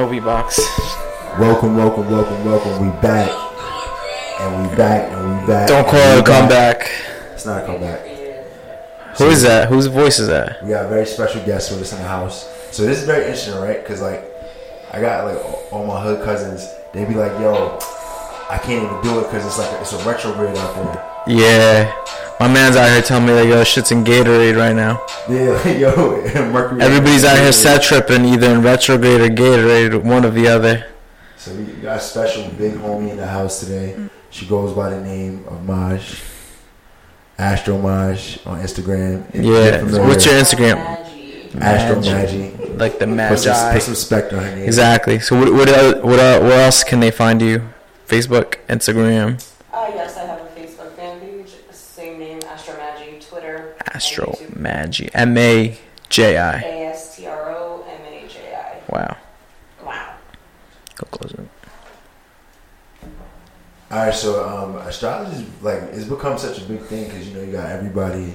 Obi box. Welcome, welcome, welcome, welcome. We back. And we back, and we back. Don't call it a comeback. It's not a comeback. Who is that? Whose voice is that? We got a very special guest with us in the house. So this is very interesting, right? Because, like, I got, like, all my hood cousins. They be like, yo, I can't even do it because it's like, it's a retrograde out there. Yeah. My man's out here telling me that yo shit's in Gatorade right now. Yeah, yo, Mercury. Everybody's out here set tripping either in retrograde or Gatorade, one or the other. So we got a special big homie in the house today. She goes by the name of Maj. Astro Maj on Instagram. If Yeah. familiar, What's your Instagram? Astro Maji. Maji. Like the Put some, put some spect on her name. Exactly. So what what el- what el- where else can they find you? Facebook, Instagram, Uh, yes, I have a Facebook fan page, same name, Astro Maji, Twitter, and Astro Maji, M A J I. A S T R O M A J I. Wow. Wow. Go close it. All right, so um, astrology is like it's become such a big thing because you know you got everybody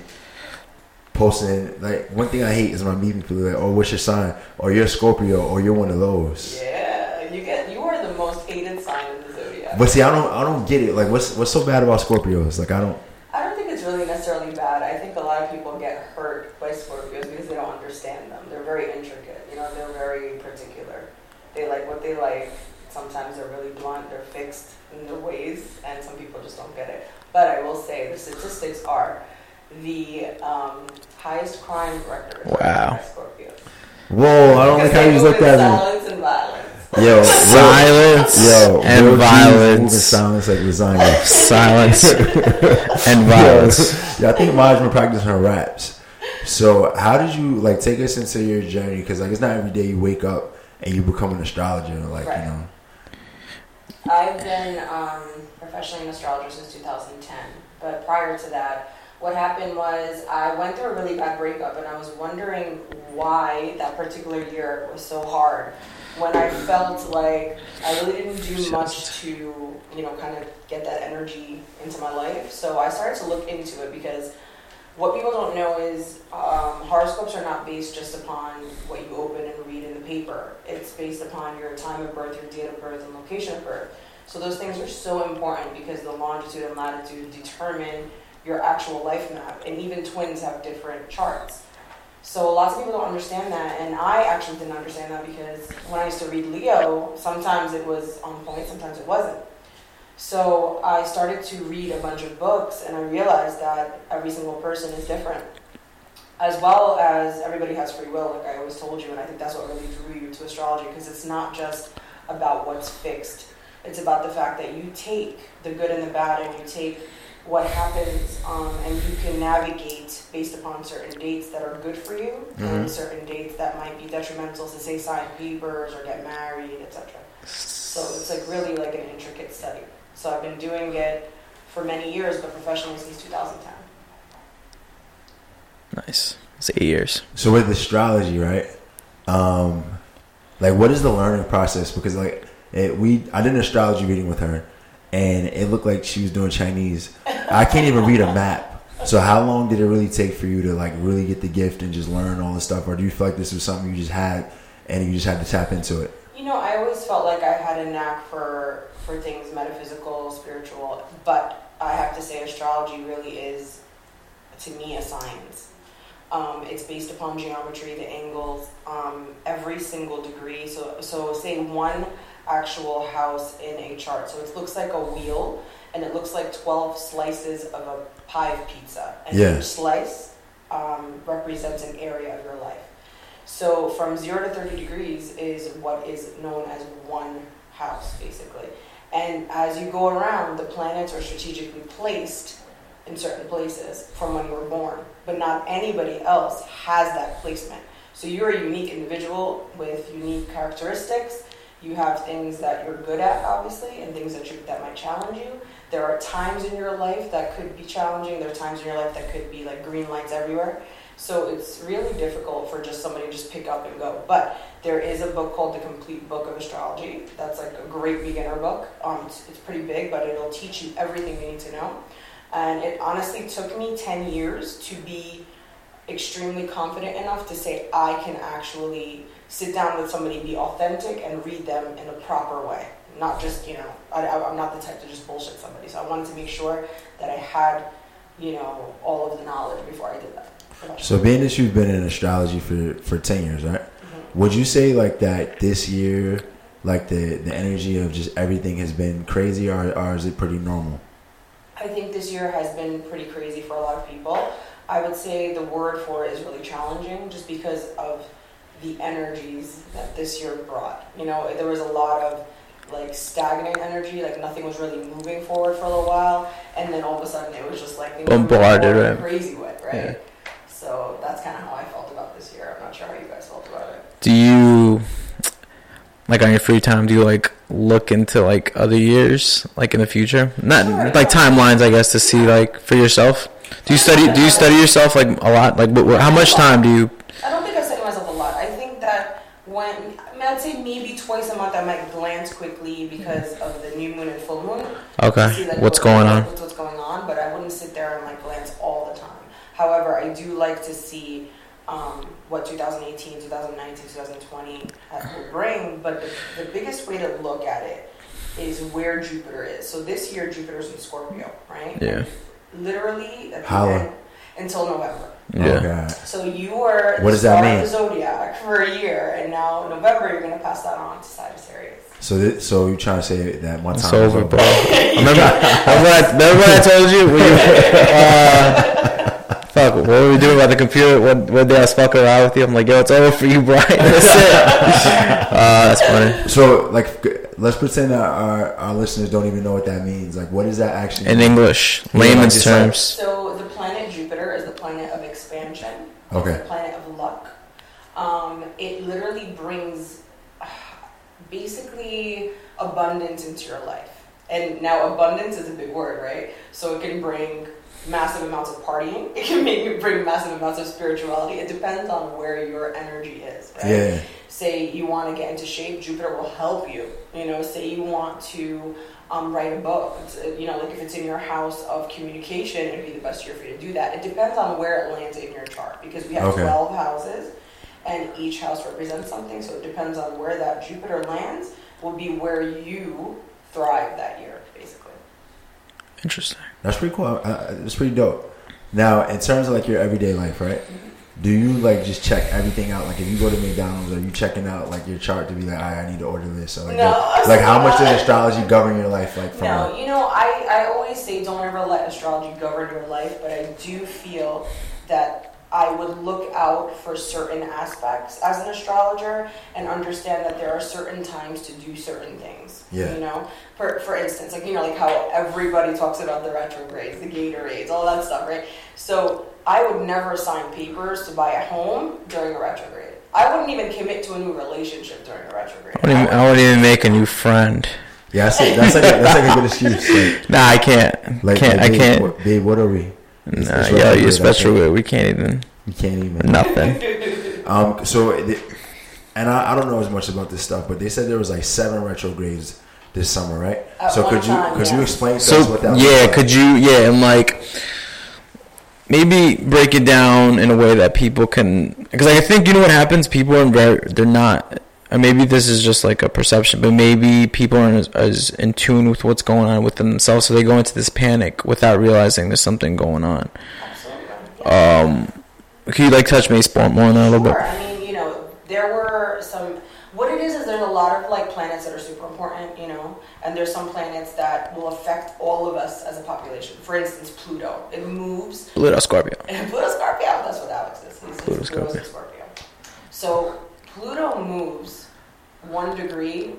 posting. Like one thing I hate is when I'm meeting people like, "Oh, what's your sign?" or "You're a Scorpio," or "You're one of those." Yeah, you get you are the most hated sign in the zodiac. But see, I don't, I don't get it. Like, what's what's so bad about Scorpios? Like, I don't. I don't think it's really necessarily bad. I think a lot of people get hurt by Scorpios because they don't understand them. They're very intricate. You know, they're very particular. They like what they like. Sometimes they're really blunt. They're fixed in their ways, and some people just don't get it. But I will say the statistics are the um, highest crime record Wow. by Whoa, I don't like Because how you move looked at me. silence and violence. Yo, Silence yo, and real G's violence. moving silence like lasagna. Silence and violence. yeah, I think Maj been practicing her raps. So, how did you like take us into your journey? Because like it's not every day you wake up and you become an astrologer. Like Right. you know, I've been um, professionally an astrologer since 2010, but prior to that, what happened was I went through a really bad breakup, and I was wondering why that particular year was so hard. When I felt like I really didn't do much to, you know, kind of get that energy into my life, so I started to look into it because what people don't know is um, horoscopes are not based just upon what you open and read in the paper. It's based upon your time of birth, your date of birth, and location of birth. So those things are so important because the longitude and latitude determine your actual life map, and even twins have different charts. So lots of people don't understand that, and I actually didn't understand that because when I used to read Leo, sometimes it was on point, sometimes it wasn't. So I started to read a bunch of books, and I realized that every single person is different, as well as everybody has free will, like I always told you, and I think that's what really drew you to astrology because it's not just about what's fixed. It's about the fact that you take the good and the bad, and you take what happens, um, and you can navigate based upon certain dates that are good for you, and Mhm. certain dates that might be detrimental, to say sign papers or get married, etc. So it's like really like an intricate study. So I've been doing it for many years, but professionally since 2010. Nice. It's eight years. so with astrology, right? Um, like, what is the learning process? Because like, it, we I did an astrology reading with her, and it looked like she was doing Chinese. I can't even read a map. So how long did it really take for you to like really get the gift and just learn all this stuff, or do you feel like this was something you just had and you just had to tap into it? You know, I always felt like I had a knack for for things metaphysical, spiritual, but I have to say astrology really is to me a science. Um, it's based upon geometry, the angles, um, every single degree. So, so say one actual house in a chart. So it looks like a wheel, and it looks like twelve slices of a pie of pizza, and Yeah. each slice um, represents an area of your life. So from zero to 30 degrees is what is known as one house, basically. And as you go around, the planets are strategically placed in certain places from when you were born, but not anybody else has that placement. So you're a unique individual with unique characteristics. You have things that you're good at, obviously, and things that you, that might challenge you. There are times in your life that could be challenging. There are times in your life that could be like green lights everywhere. So it's really difficult for just somebody to just pick up and go. But there is a book called The Complete Book of Astrology. That's like a great beginner book. Um, it's, it's pretty big, but it'll teach you everything you need to know. And it honestly took me 10 years to be extremely confident enough to say I can actually sit down with somebody, be authentic, and read them in a proper way. Not just, you know, I, I'm not the type to just bullshit somebody. So I wanted to make sure that I had, you know, all of the knowledge before I did that. So being that you've been in astrology for for ten years, right? Mhm. Would you say like that this year, like the the energy of just everything has been crazy, or or is it pretty normal? I think this year has been pretty crazy for a lot of people. I would say the word for it is really challenging just because of the energies that this year brought. You know, there was a lot of like stagnant energy, like nothing was really moving forward for a little while, and then all of a sudden it was just like things were Bombarded, going right? crazy with, right? Yeah. So that's kind of how I felt about this year. I'm not sure how you guys felt about it. Do you like on your free time? Do you like look into like other years, like in the future? Not Sure, like yeah. timelines, I guess, to see like for yourself. Do you study? Do you study yourself like a lot? Like, what, what- how much time do you? I don't think I study myself a lot. I think that when I mean, I'd say maybe twice a month I might glance quickly because of the new moon and full moon. Okay, see, like, what's what- going on? What's, what's going on? But I wouldn't sit there and like glance all the time. However, I do like to see um, what 2018, 2019, 2020 will bring. But the, the biggest way to look at it is where Jupiter is. So this year Jupiter's in Scorpio, right? Yeah. Literally How end, until November. Yeah. Okay. So you were What the does that star of mean? the zodiac for a year, and now November you're gonna pass that on to Sagittarius. So th- so you trying to say that one time It's over, over? bro. remember, remember, what I, remember what I told you? When you uh, fuck, what were we doing about the computer? What, what day I was fucking around with you? I'm like, yo, it's over for you, Brian. That's it. Uh, that's funny. So like, let's pretend that our our listeners don't even know what that means. Like, what is that actually? In mean? English, Yeah, layman's like it's like- terms. So the planet Jupiter is the planet of expansion. Okay. It's the planet of luck. Um, it literally brings uh, basically abundance into your life. And now abundance is a big word, right? So it can bring massive amounts of partying. It can maybe bring massive amounts of spirituality. It depends on where your energy is, right? Yeah. say you want to get into shape, Jupiter will help you. You know, say you want to um, write a book. It's, uh, you know, like if it's in your house of communication, it'd be the best year for you to do that. It depends on where it lands in your chart because we have Okay. 12 houses and each house represents something. So it depends on where that Jupiter lands will be where you thrive that year, basically. Interesting. That's pretty cool. Uh, That's pretty dope. Now, in terms of like your everyday life, right? Do you like just check everything out? Like, if you go to McDonald's, are you checking out like your chart to be like, "I I need to order this"? Or like, No, like how much does astrology govern your life? Like, from No, a- you know, I, I always say don't ever let astrology govern your life, but I do feel that I would look out for certain aspects as an astrologer and understand that there are certain times to do certain things. Yeah. You know, for for instance, like you know, like how everybody talks about the retrogrades, the Gatorades, all that stuff, right? So I would never sign papers to buy a home during a retrograde. I wouldn't even commit to a new relationship during a retrograde. I wouldn't even, I wouldn't even make a new friend. yeah, that's, it. that's like a, that's like a good excuse. Like, Nah, I can't. like can't. like, I babe, can't. What, babe, what are we? It's- Nah, it's yo, you're special. it. We can't even. You can't even. Nothing. Um. So, the- and I, I don't know as much about this stuff, but they said there was like seven retrogrades this summer, right? At so one could you time, could you explain to So us what that? yeah, looks like? could you yeah, and like maybe break it down in a way that people can because I think you know what happens. People are very they're not. And maybe this is just like a perception, but maybe people aren't as, as in tune with what's going on within themselves, so they go into this panic without realizing there's something going on. Absolutely. Um, can you like touch base more more on that a little Sure. bit? I mean, you know, there were some. What it is is there's a lot of like planets that are super important, you know, and there's some planets that will affect all of us as a population. For instance, Pluto. It moves. Pluto Scorpio. Pluto Scorpio. That's what Alex is. Pluto Scorpio. Scorpio. So Pluto moves one degree.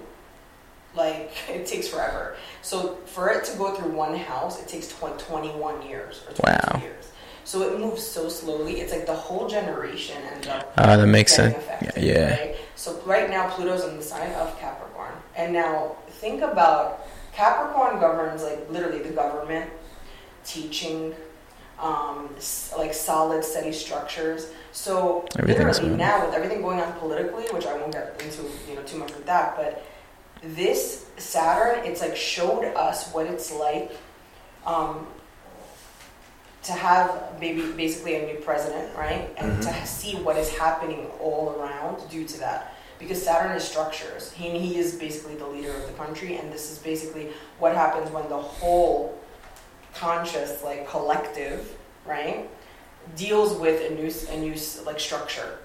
Like it takes forever. So for it to go through one house, it takes tw- 21 years or 22 Wow. years. So it moves so slowly. It's like the whole generation ends up Ah, that makes sense. affected, Yeah, yeah. Right? So right now Pluto's in the sign of Capricorn. And now think about Capricorn governs like literally the government, teaching, um, like solid, steady structures. So literally now with everything going on politically, which I won't get into you know too much with that, but this Saturn, it's like showed us what it's like um, to have maybe basically a new president, right, and Mhm. to see what is happening all around due to that. Because Saturn is structures. He, he is basically the leader of the country, and this is basically what happens when the whole conscious, like collective, right, deals with a new, a new like structure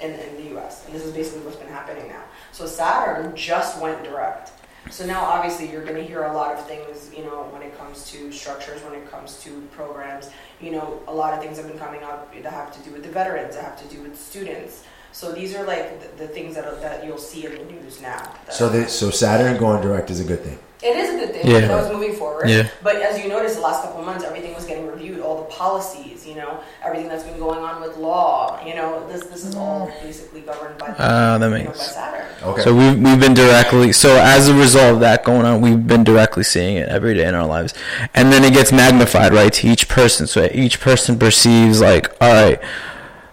in, in the U.S. And this is basically what's been happening now. So Saturn just went direct. So now, obviously, you're going to hear a lot of things, you know, when it comes to structures, when it comes to programs. You know, a lot of things have been coming up that have to do with the veterans, that have to do with students. So these are like the, the things that, that you'll see in the news now. So the, so Saturn going direct is a good thing. It is a good thing. Yeah. That was moving forward. Yeah. But as you noticed, the last couple of months, everything was getting reviewed. All the policies, you know, everything that's been going on with law. You know, this this is all basically governed by, Ah, that you know, by makes- Saturn. Okay. So we've we've been directly so as a result of that going on, we've been directly seeing it every day in our lives, and then it gets magnified right to each person. So each person perceives like, all right,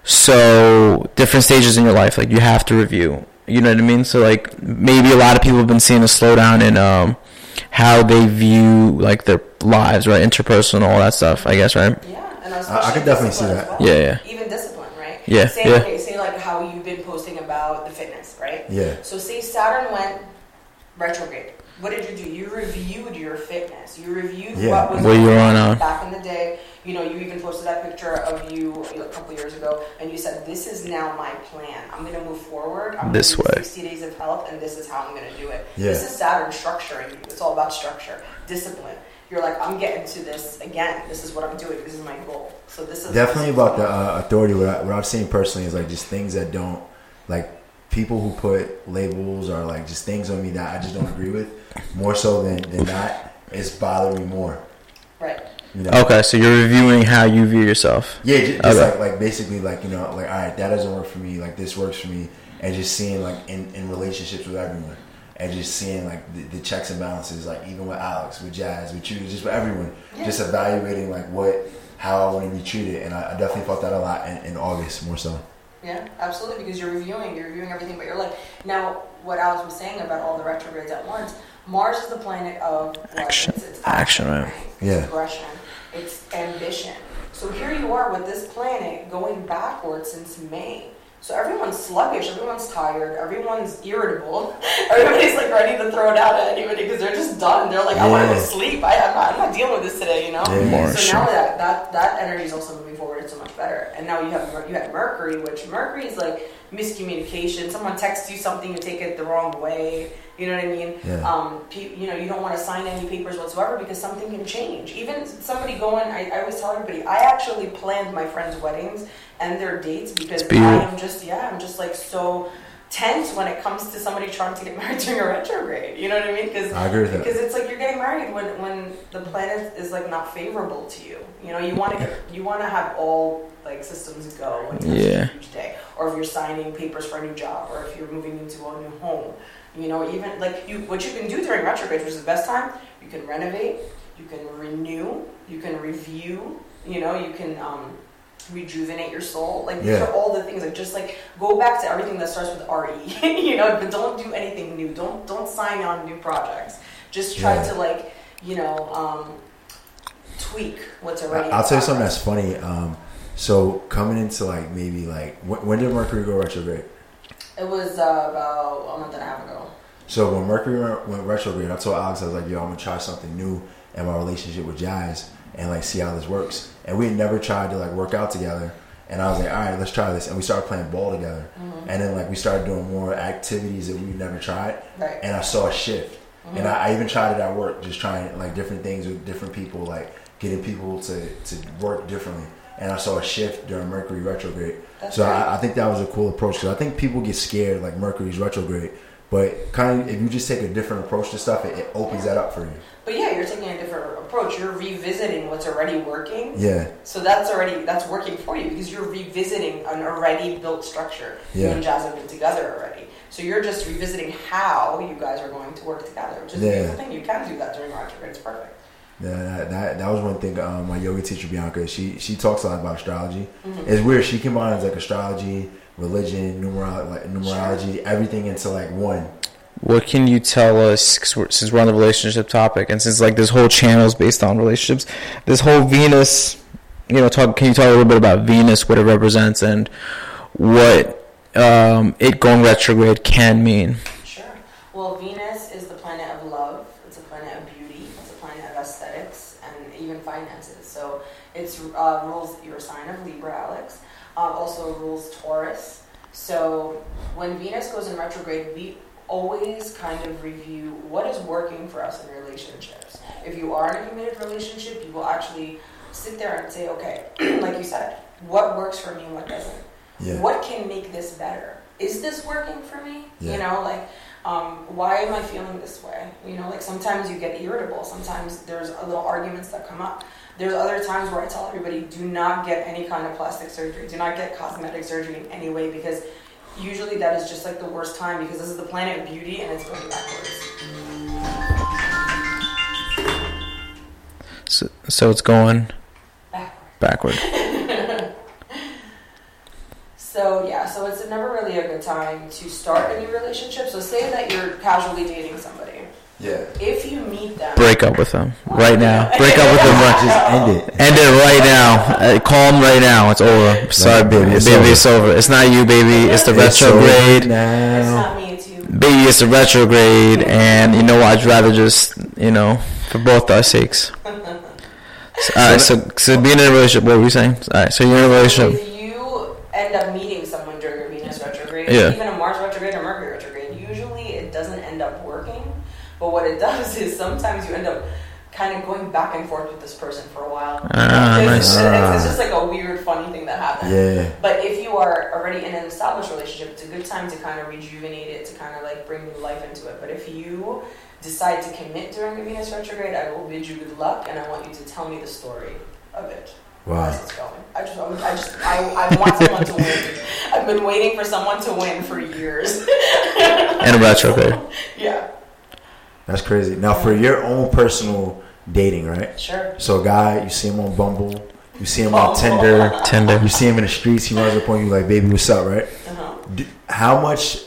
so different stages in your life, like you have to review. You know what I mean? So like maybe a lot of people have been seeing a slowdown in um how they view like their lives, right, interpersonal, all that stuff. I guess, right? Yeah, and I especially could definitely see that. well. Yeah, yeah. Even discipline, right? Yeah, Say, yeah. okay, say like how you've been posting about the fitness, right? Yeah. So say Saturn went retrograde. What did you do? You reviewed your fitness. You reviewed Yeah. what was What you going on, uh, back in the day. You know, you even posted that picture of you a couple years ago, and you said, "This is now my plan. I'm going to move forward. I'm This way." 60 days of health, and this is how I'm going to do it." Yeah. This is Saturn structuring you. It's all about structure, discipline. You're like, I'm getting to this again. This is what I'm doing. This is my goal. So this is Definitely about the uh, authority. What, I, what I've seen personally is like just things that don't like people who put labels or like just things on me that I just don't agree with. More so than than that, it's bothering me more. right. You know? Okay, so you're reviewing how you view yourself. Yeah, just, just Okay. like like basically like you know like all right that doesn't work for me like this works for me and just seeing like in, in relationships with everyone and just seeing like the, the checks and balances like even with Alex with Jazz with you just with everyone Yeah. just evaluating like what how I want to be treated and I, I definitely felt that a lot in, in August more so Yeah, absolutely, because you're reviewing, you're reviewing everything but your life. Now, what Alex was saying about all the retrogrades at once, Mars is the planet of what? Action. It's, it's Action, right. Yeah. aggression. It's ambition. So here you are with this planet going backwards since May. So everyone's sluggish, everyone's tired, everyone's irritable, everybody's like ready to throw it out at anybody because they're just done. They're like, I want to go sleep. I, I'm, not, I'm not dealing with this today, you know. Yeah. More So now that, that that energy is also moving forward, it's so much better. And now you have you have Mercury, which Mercury is like miscommunication. Someone texts you something, you take it the wrong way. You know what I mean? Yeah. Um, pe- you know, you don't want to sign any papers whatsoever because something can change. Even somebody going, I, I always tell everybody, I actually planned my friends' weddings and their dates because I'm just, yeah, I'm just like so tense when it comes to somebody trying to get married during a retrograde. You know what I mean? Because I agree with that because it's like you're getting married when, when the planet is like not favorable to you. You know, you want to you want to have all like systems go when Yeah. huge day, or if you're signing papers for a new job, or if you're moving into a new home. You know, even like you what you can do during retrograde, which is the best time, you can renovate, you can renew, you can review. You know, you can um, rejuvenate your soul. Like these Yeah. are all the things. Like just like go back to everything that starts with RE. you know, but don't do anything new. Don't don't sign on new projects. Just try Yeah. to like you know um, tweak what's already. I'll tell you something that's funny um, so coming into like maybe like when, when did Mercury go retrograde It was uh, about a month and a half ago. So when Mercury went, retrograde, I told Alex I was like, "Yo, I'm gonna try something new in my relationship with Jazz and like see how this works." And we had never tried to like work out together. And I was like, "All right, let's try this." And we started playing ball together. And then like we started doing more activities that we've never tried. Right. And I saw a shift. And I, I even tried it at work, just trying like different things with different people, like getting people to to work differently. And I saw a shift during Mercury retrograde. That's so. I, I think that was a cool approach because I think people get scared like Mercury's retrograde, but kind of if you just take a different approach to stuff, it, it opens that up for you. But yeah, you're taking a different approach. You're revisiting what's already working. Yeah, So that's already that's working for you because you're revisiting an already built structure. You Yeah. and Jazz have been together already. So you're just revisiting how you guys are going to work together, which is a Yeah. beautiful thing. You can do that during retrograde. It's perfect. Yeah that, that, that was one thing. Um, my yoga teacher Bianca, she she talks a lot about astrology. Mhm. It's weird. She combines like astrology, religion, numerology, like numerology, everything into like one. What can you tell us, 'cause we're, since we're on the relationship topic, and since like this whole channel is based on relationships, this whole Venus you know, talk. Can you talk a little bit about Venus, what it represents, and what um, it going retrograde can mean? Sure. Well, Venus is the planet of love. It's a planet of beauty. It's a planet of aesthetics and even finances. So it uh, rules your sign of Libra, Alex. Uh, also rules Taurus. So when Venus goes in retrograde, we always kind of review what is working for us in relationships. If you are in a committed relationship, you will actually sit there and say, okay, like you said, what works for me and what doesn't? Yeah. What can make this better? Is this working for me? Yeah. You know, like, um, why am I feeling this way? You know, like sometimes you get irritable. Sometimes there's a little arguments that come up. There's other times where I tell everybody, do not get any kind of plastic surgery. Do not get cosmetic surgery in any way because usually that is just like the worst time because this is the planet of beauty and it's going backwards. So, so it's going Backwards. backward. So yeah, so it's never really a good time to start a new relationship. So say that you're casually dating somebody. Yeah. If you meet them, Break up with them right now. Break up with them right. Just end it. End it right now. Uh, call them right now. It's over. Sorry, baby, baby. it's baby, over. it's over. It's not you, baby. It's the It's over retrograde. it's now. not me, it's you. Baby, it's the retrograde, and you know what? I'd rather just, you know, for both our sakes. So, all right, so so being in a relationship, what were you saying? All right, so you're in a relationship. If you end up meeting someone during a Venus retrograde, Yeah. even a Mars retrograde or Mercury retrograde, usually it doesn't end up working. But what it does is sometimes you end up kind of going back and forth with this person for a while. Ah, It's- nice. It's, it's just like a weird, funny thing that happens. Yeah. But if you are already in an established relationship, it's a good time to kind of rejuvenate it, to kind of like bring new life into it. But if you decide to commit during a Venus retrograde, I will bid you good luck, and I want you to tell me the story of it. Wow. As it's going. I just, I just, I, I want someone to win. I've been waiting for someone to win for years. In a retrograde. yeah, That's crazy. Now, for your own personal dating, right? sure. So, a guy, you see him on Bumble, you see him on. Tinder, Tinder. you see him in the streets, he runs up on you like, baby, what's up, right? Uh-huh. Do, how much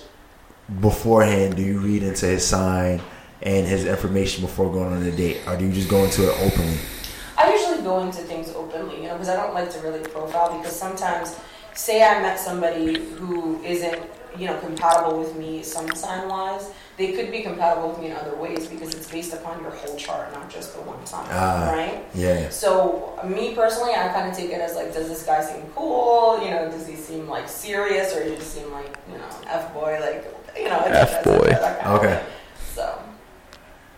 beforehand do you read into his sign and his information before going on a date? Or do you just go into it openly? I usually go into things openly, you know, because I don't like to really profile because sometimes, say I met somebody who isn't, you know, compatible with me sun sign wise, they could be compatible with me in other ways because it's based upon your whole chart, not just the one sign, Ah. right? Yeah. So me personally, I kind of take it as like, does this guy seem cool? You know, does he seem like serious, or does he seem like you know, f boy, like you know, F boy. that kind of Okay. So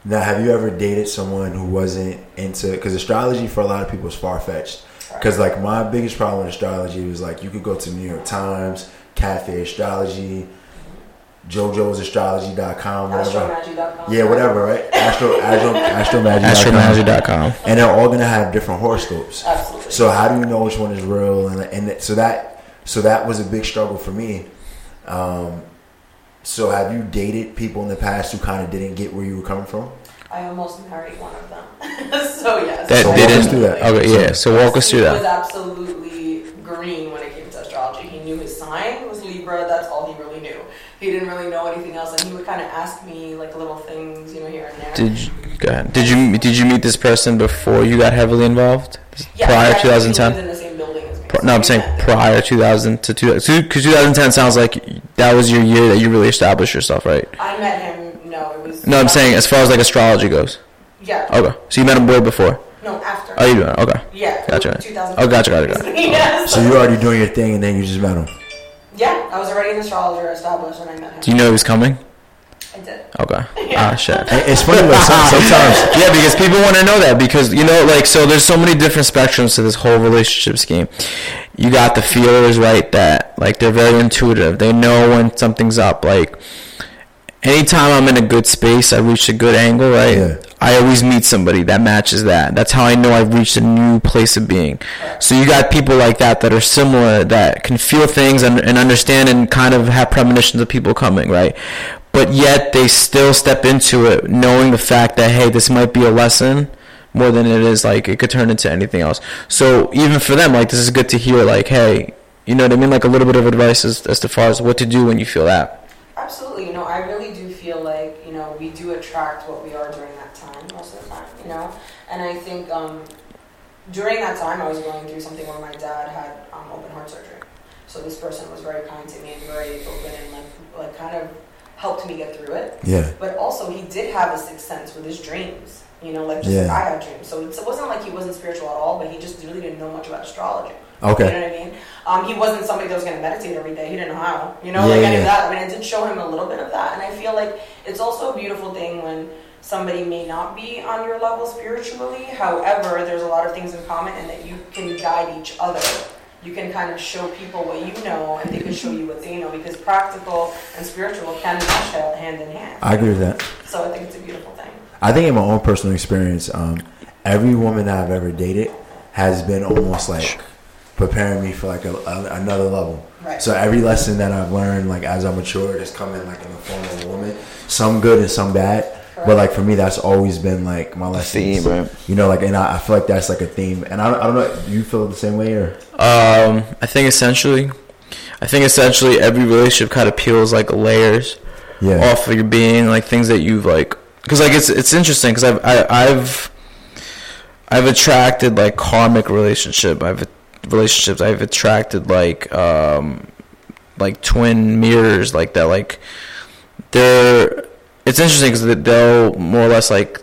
Now, have you ever dated someone who wasn't into? Because astrology for a lot of people is far fetched. Because like my biggest problem with astrology was like you could go to New York Times, Cafe Astrology, JoJo's whatever. astromaji.com. Yeah, whatever, right? Astro, Astro, Astromaji. Astromaji.com. And they're all gonna have different horoscopes. Absolutely. So how do you know which one is real? And and that- so that so that was a big struggle for me. Um, so have you dated people in the past who kind of didn't get where you were coming from? I almost married one of them. so yes. That So walk didn't. us through that. Okay, yeah. So walk us through He was that. absolutely green when it came to astrology. He knew his sign was Libra. That's all he really knew. He didn't really know anything else, and he would kind of ask me like little things, you know, here and there. Did you, go ahead. Did you did you meet this person before you got heavily involved? Yeah, prior he actually 2010. in the same building. Pro- No, I'm saying prior 2000 to 2000. Because 2010 sounds like that was your year that you really established yourself, right? I met him. No, it was. No, I'm saying as far as like astrology goes. Yeah. Okay, so you met him way before. No, after. Oh, you doing it? Okay. Yeah. Gotcha. 2000. Oh, gotcha, gotcha, gotcha. yeah. So you're already doing your thing, and then you just met him. Yeah, I was already an astrologer established when I met him. Do you know he was coming? I did. Okay. Ah, shit. It's funny, like some- sometimes. yeah, because people want to know that because you know, like, so there's so many different spectrums to this whole relationship scheme. You got the feelers, right? That like they're very intuitive. They know when something's up. Like, anytime I'm in a good space, I reach a good angle, right? Yeah. I always meet somebody that matches that. That's how I know I've reached a new place of being. So you got people like that that are similar that can feel things and, and understand and kind of have premonitions of people coming, right? But yet they still step into it knowing the fact that hey, this might be a lesson more than it is like it could turn into anything else. So even for them, like this is good to hear. Like hey, you know what I mean? Like a little bit of advice as, as to far as what to do when you feel that. Absolutely. You know, I really do feel like, you know, we do attract what we are during that time most of the time, you know? And I think um, during that time, I was going through something where my dad had um, open heart surgery. So this person was very kind to me and very open and like like kind of helped me get through it. Yeah. But also, he did have a sixth sense with his dreams. You know, like just Yeah. like I had dreams. So it wasn't like he wasn't spiritual at all, but he just really didn't know much about astrology. Okay. You know what I mean? Um, he wasn't somebody that was going to meditate every day. He didn't know how. You know, Yeah, like any yeah. of that. I mean, I did show him a little bit of that, and I feel like it's also a beautiful thing when somebody may not be on your level spiritually. However, there's a lot of things in common, and that you can guide each other. You can kind of show people what you know, and they can show you what they know, because practical and spiritual can mesh hand in hand. I agree with that. So I think it's a beautiful thing. I think in my own personal experience, um, every woman I've ever dated has been almost like preparing me for like a, a, another level. Right. So every lesson that I've learned, like as I matured, has come in like in the form of a woman. Some good and some bad. But like for me, that's always been like my lessons. theme, right? You know, like and I, I feel like that's like a theme. And I don't, I don't know. Do you feel the same way or? Um, I think essentially, I think essentially every relationship kind of peels like layers Yeah. off of your being, like things that you've like, because like it's it's interesting because I've I, I've I've attracted like karmic relationship. I've relationships. I've attracted like um like twin mirrors like that. Like they're it's interesting because they'll more or less like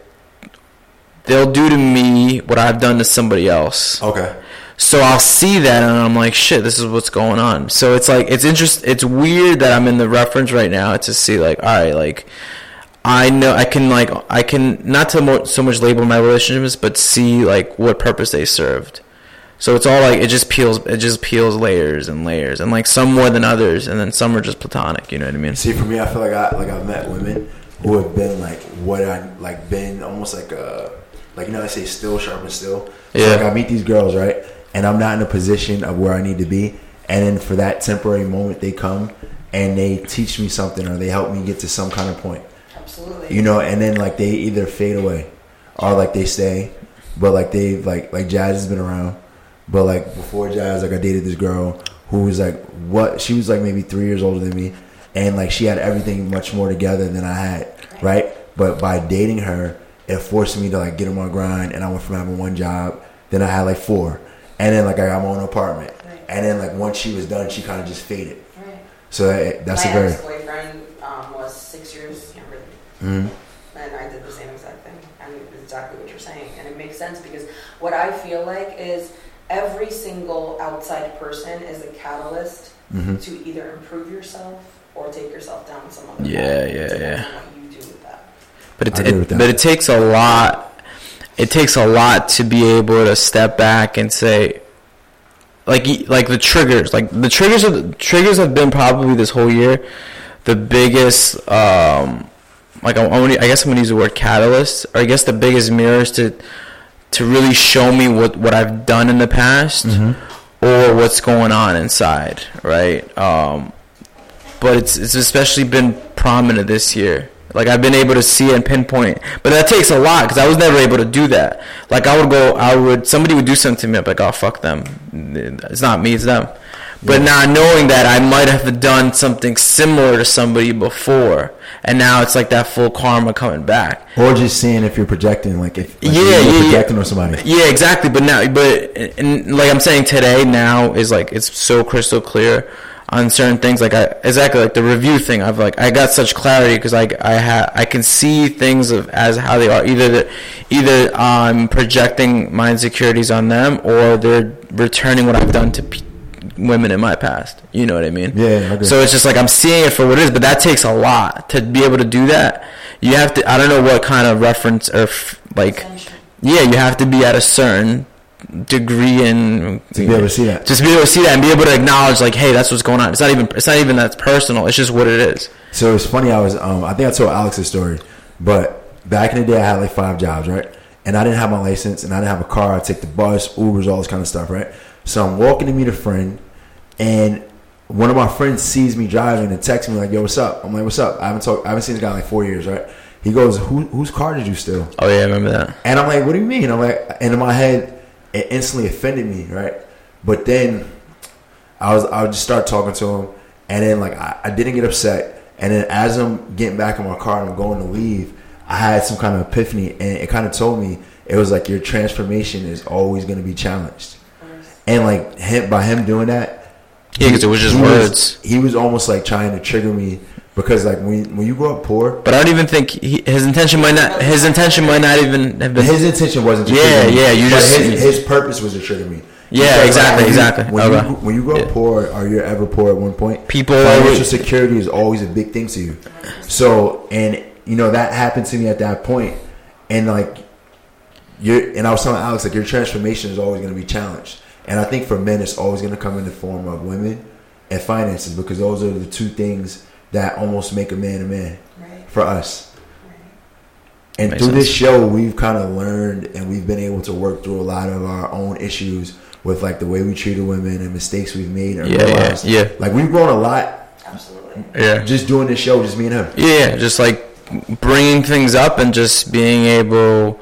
they'll do to me what I've done to somebody else. Okay. So I'll see that and I'm like, shit, this is what's going on. So it's like it's interest. It's weird that I'm in the reference right now to see like, all right, like I know I can like I can not to mo- so much label my relationships, but see like what purpose they served. So it's all like it just peels it just peels layers and layers and like some more than others and then some are just platonic. You know what I mean? See, for me, I feel like I like I've met women who have been like what I like been almost like a like you know I say still sharp and still. So Yeah. like I meet these girls right, and I'm not in a position of where I need to be, and then for that temporary moment they come and they teach me something or they help me get to some kind of point, Absolutely. you know, and then like they either fade away or like they stay, but like they like like Jazz has been around, but like before Jazz, like I dated this girl who was like what she was like maybe three years older than me, and like she had everything much more together than I had, right? But by dating her, it forced me to like get on my grind, and I went from having one job, then I had like four, and then like I got my own apartment, Right. and then like once she was done, she kind of just faded. Right. So that, that's My a very ex-boyfriend um, was six years younger than me, Mhm. and I did the same exact thing. And it's exactly what you're saying, and it makes sense because what I feel like is every single outside person is a catalyst Mhm. to either improve yourself or take yourself down some other Yeah, path. yeah, It depends yeah. on what you do with that. But it, I agree with it that. but it takes a lot. It takes a lot to be able to step back and say, like like the triggers, like the triggers of triggers have been probably this whole year the biggest. Um, like I, I, guess I'm gonna use the word catalyst, or I guess the biggest mirrors to to really show me what what I've done in the past or what's going on inside, right? Um, but it's it's especially been prominent this year. Like I've been able to see and pinpoint, but that takes a lot because I was never able to do that. Like I would go, I would somebody would do something to me, I'm like, oh fuck them, it's not me, it's them. But now knowing that I might have done something similar to somebody before, and now it's like that full karma coming back. or just seeing if you're projecting, like if like Yeah, you're yeah, yeah. projecting on somebody. Yeah, exactly. But now, but and like I'm saying today, now is like it's so crystal clear on certain things. Like I exactly like the review thing. I've like I got such clarity because I I ha I can see things of as how they are. Either the, either I'm projecting my insecurities on them, or they're returning what I've done to. P- women in my past you know what i mean Yeah, I agree. so it's just like i'm seeing it for what it is but that takes a lot to be able to do that you have to i don't know what kind of reference or f- like yeah, you have to be at a certain degree in To be able to see that. Just be able to see that and be able to acknowledge, like, hey, that's what's going on. It's not even. It's not even that's personal. It's just what it is. So it's funny. I was, um, I think I told Alex's story, but back in the day, I had like five jobs, right? And I didn't have my license, and I didn't have a car. I take the bus, Ubers, all this kind of stuff, right? So I'm walking to meet a friend, and one of my friends sees me driving and texts me like, "Yo, what's up?" I'm like, "What's up?" I haven't talked. I haven't seen this guy in like four years, right? He goes, Who, "Whose car did you steal?" Oh yeah, I remember that. And I'm like, what do you mean? I'm like, and in my head, it instantly offended me, right? But then I was, I would just start talking to him, and then like I, I didn't get upset. And then as I'm getting back in my car and I'm going to leave, I had some kind of epiphany, and it kind of told me it was like your transformation is always going to be challenged. And like him, by him doing that, yeah, because it was just he words. he was almost like trying to trigger me because like when when you grow up poor, But I don't even think he, his intention might not. His intention might not even have been. his intention wasn't to Yeah, me, yeah, you just- his, his purpose was to trigger me. Yeah, Because, like, exactly, when you- exactly. When Okay. you when you grow up Yeah. poor or you're ever poor at one point, People financial security is always a big thing to you. So and you know that happened to me at that point, and like you're and I was telling Alex like your transformation is always going to be challenged, and I think for men it's always going to come in the form of women and finances because those are the two things that almost make a man a man Right. for us. And Makes through this show, we've kind of learned and we've been able to work through a lot of our own issues with like the way we treated women and mistakes we've made and Yeah, yeah, realized yeah. like we've grown a lot Absolutely. Yeah. just doing this show, just me and him. Yeah, just like bringing things up and just being able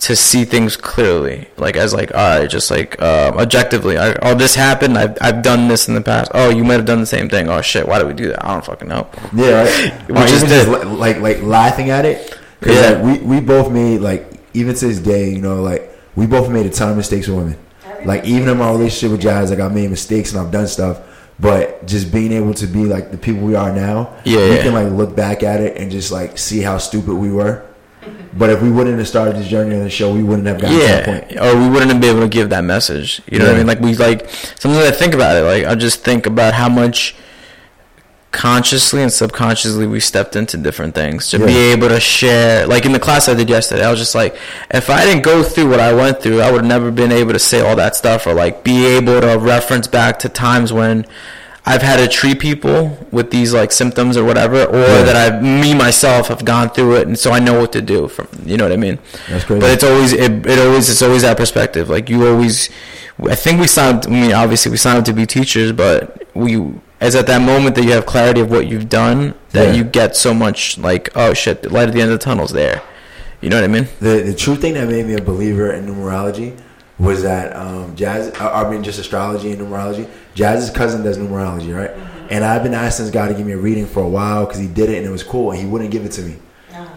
to see things clearly, like as like all right, just like uh, objectively. I, oh, this happened. I've I've done this in the past. Oh, you might have done the same thing. Oh shit, why did we do that? I don't fucking know. Yeah, right. We Or just did. li- like like laughing at it because Yeah. like, we we both made like even to this day, you know, like we both made a ton of mistakes with women. Like even in my relationship with Jazz, like I made mistakes and I've done stuff, but just being able to be like the people we are now, Yeah, we yeah. can like look back at it and just like see how stupid we were. But if we wouldn't have started this journey on the show, we wouldn't have gotten to that point. Yeah, or we wouldn't have been able to give that message. You know what I mean? Like we like sometimes I think about it. Like I just think about how much consciously and subconsciously we stepped into different things to be able to share. Like in the class I did yesterday, I was just like, if I didn't go through what I went through, I would have never been able to say all that stuff or like be able to reference back to times when. I've had to treat people with these like symptoms or whatever, or Yeah. that I, me myself, have gone through it, and so I know what to do. From you know what I mean? That's crazy. But it's always it, it always it's always that perspective. Like you always, I think we signed. I mean, obviously we signed up to be teachers, but we as at that moment that you have clarity of what you've done, that Yeah. you get so much like oh shit, the light at the end of the tunnel's there. You know what I mean? The the true thing that made me a believer in numerology was that um, Jazz, I I mean, just astrology and numerology. Jazz's cousin does numerology, right? And I've been asking this guy to give me a reading for a while because he did it and it was cool, and he wouldn't give it to me.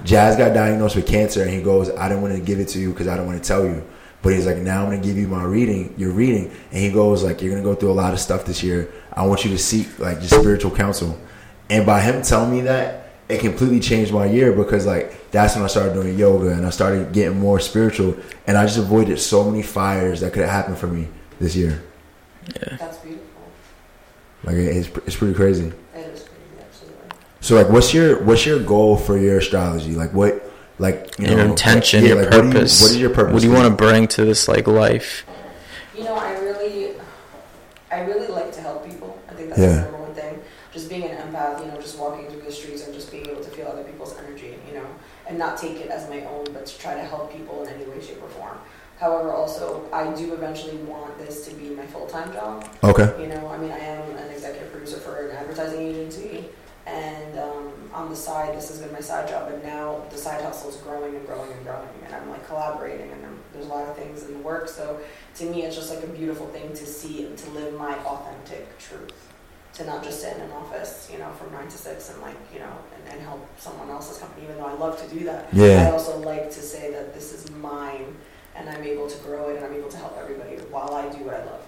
Jazz got diagnosed with cancer, and he goes, "I don't want to give it to you because I don't want to tell you." But he's like, "Now I'm going to give you my reading, your reading," and he goes, "Like you're going to go through a lot of stuff this year. I want you to seek like just spiritual counsel." And by him telling me that, it completely changed my year because like that's when I started doing yoga and I started getting more spiritual, and I just avoided so many fires that could have happened for me this year. Yeah. That's beautiful. Like it's it's pretty crazy. It is crazy, absolutely. So like, what's your what's your goal for your astrology? Like what, like you Your know, intention, yeah, your like, what you- purpose. what is your purpose? What do you want to bring to this like life? You know, I really, I really like to help people. I think that's Yeah. the number one thing. Just being an empath, you know, just walking through the streets and just being able to feel other people's energy, you know, and not take it as my own, but to try to help people in any way, shape, or form. However, also, I do eventually want this to be my full time job. Okay. You know, I mean, I am an executive producer for an advertising agency, and um, on the side, this has been my side job, and now the side hustle is growing and growing and growing, and I'm like collaborating, and I'm, there's a lot of things in the work. So to me, it's just like a beautiful thing to see and to live my authentic truth, to not just sit in an office, you know, from nine to six, and like you know, and, and help someone else's company. Even though I love to do that, Yeah. I also like to say that this is mine, and I'm able to grow it, and I'm able to help everybody while I do what I love.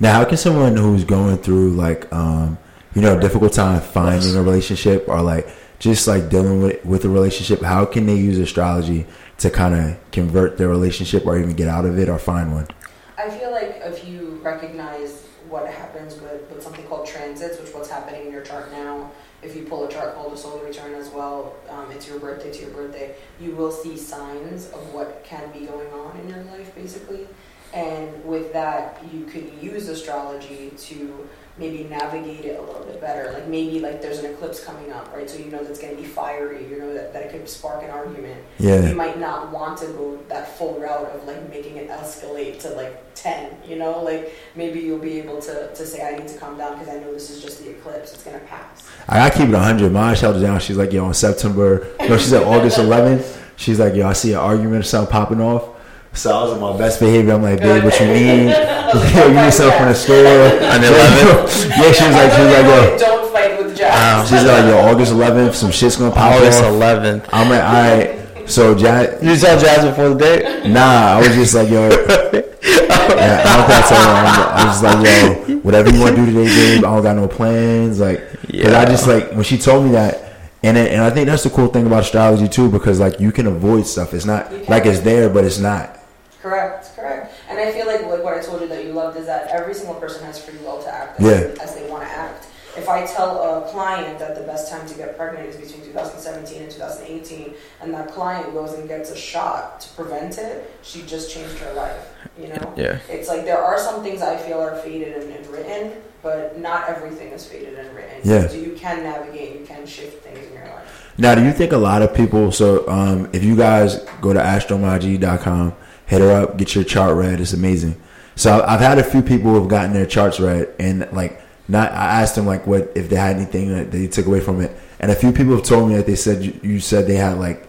Now, how can someone who's going through like, um, you know, a difficult time finding a relationship or like just like dealing with with a relationship, how can they use astrology to kind of convert their relationship or even get out of it or find one? I feel like if you recognize what happens with, with something called transits, which what's happening in your chart now, if you pull a chart called a solar return as well, um, it's your birthday to your birthday, you will see signs of what can be going on in your life, basically. And with that, you could use astrology to maybe navigate it a little bit better. Like maybe like there's an eclipse coming up, right? So you know that's going to be fiery. You know that, that it could spark an argument Yeah. you might not want to go that full route of like making it escalate to like 10 you know like maybe you'll be able to, to say i need to calm down because i know this is just the eclipse it's going to pass I gotta keep it 100. Mine held it down. She's like, yo, on September, no, she's at August 11th. She's like, yo, I see an argument or something popping off. So I was on my best behavior. I'm like, babe, what you need? yo, you need something from the store. On the 11th? yeah, she was like, she was like, yo, don't fight with Wow. Jack. Um, she's like, yo, August 11th, some shit's gonna pop August off. 11th. I'm like, all right. So Jazz, You tell Jazz before the date? nah, I was just like, yo, yeah, I don't think I told her. I'm- was just like, yo, whatever you want to do today, babe. I don't got no plans. Like, cause I just like when she told me that, and it, and I think that's the cool thing about astrology too, because like you can avoid stuff. It's not like it's there, but it's not. Correct, correct. And I feel like, like what I told you that you loved is that every single person has free will to act as, Yeah. as they want to act. If I tell a client that the best time to get pregnant is between 2017 and 2018, and that client goes and gets a shot to prevent it, she just changed her life. You know? Yeah. It's like there are some things I feel are fated and, and written, but not everything is fated and written. Yeah. So you can navigate, you can shift things in your life. Now, do you think a lot of people? So, um, if you guys go to astromaji.com, hit her up, get your chart read. It's amazing. So, I've had a few people who have gotten their charts read, and like, not. I asked them like, what if they had anything that they took away from it, and a few people have told me that they said you, you said they had like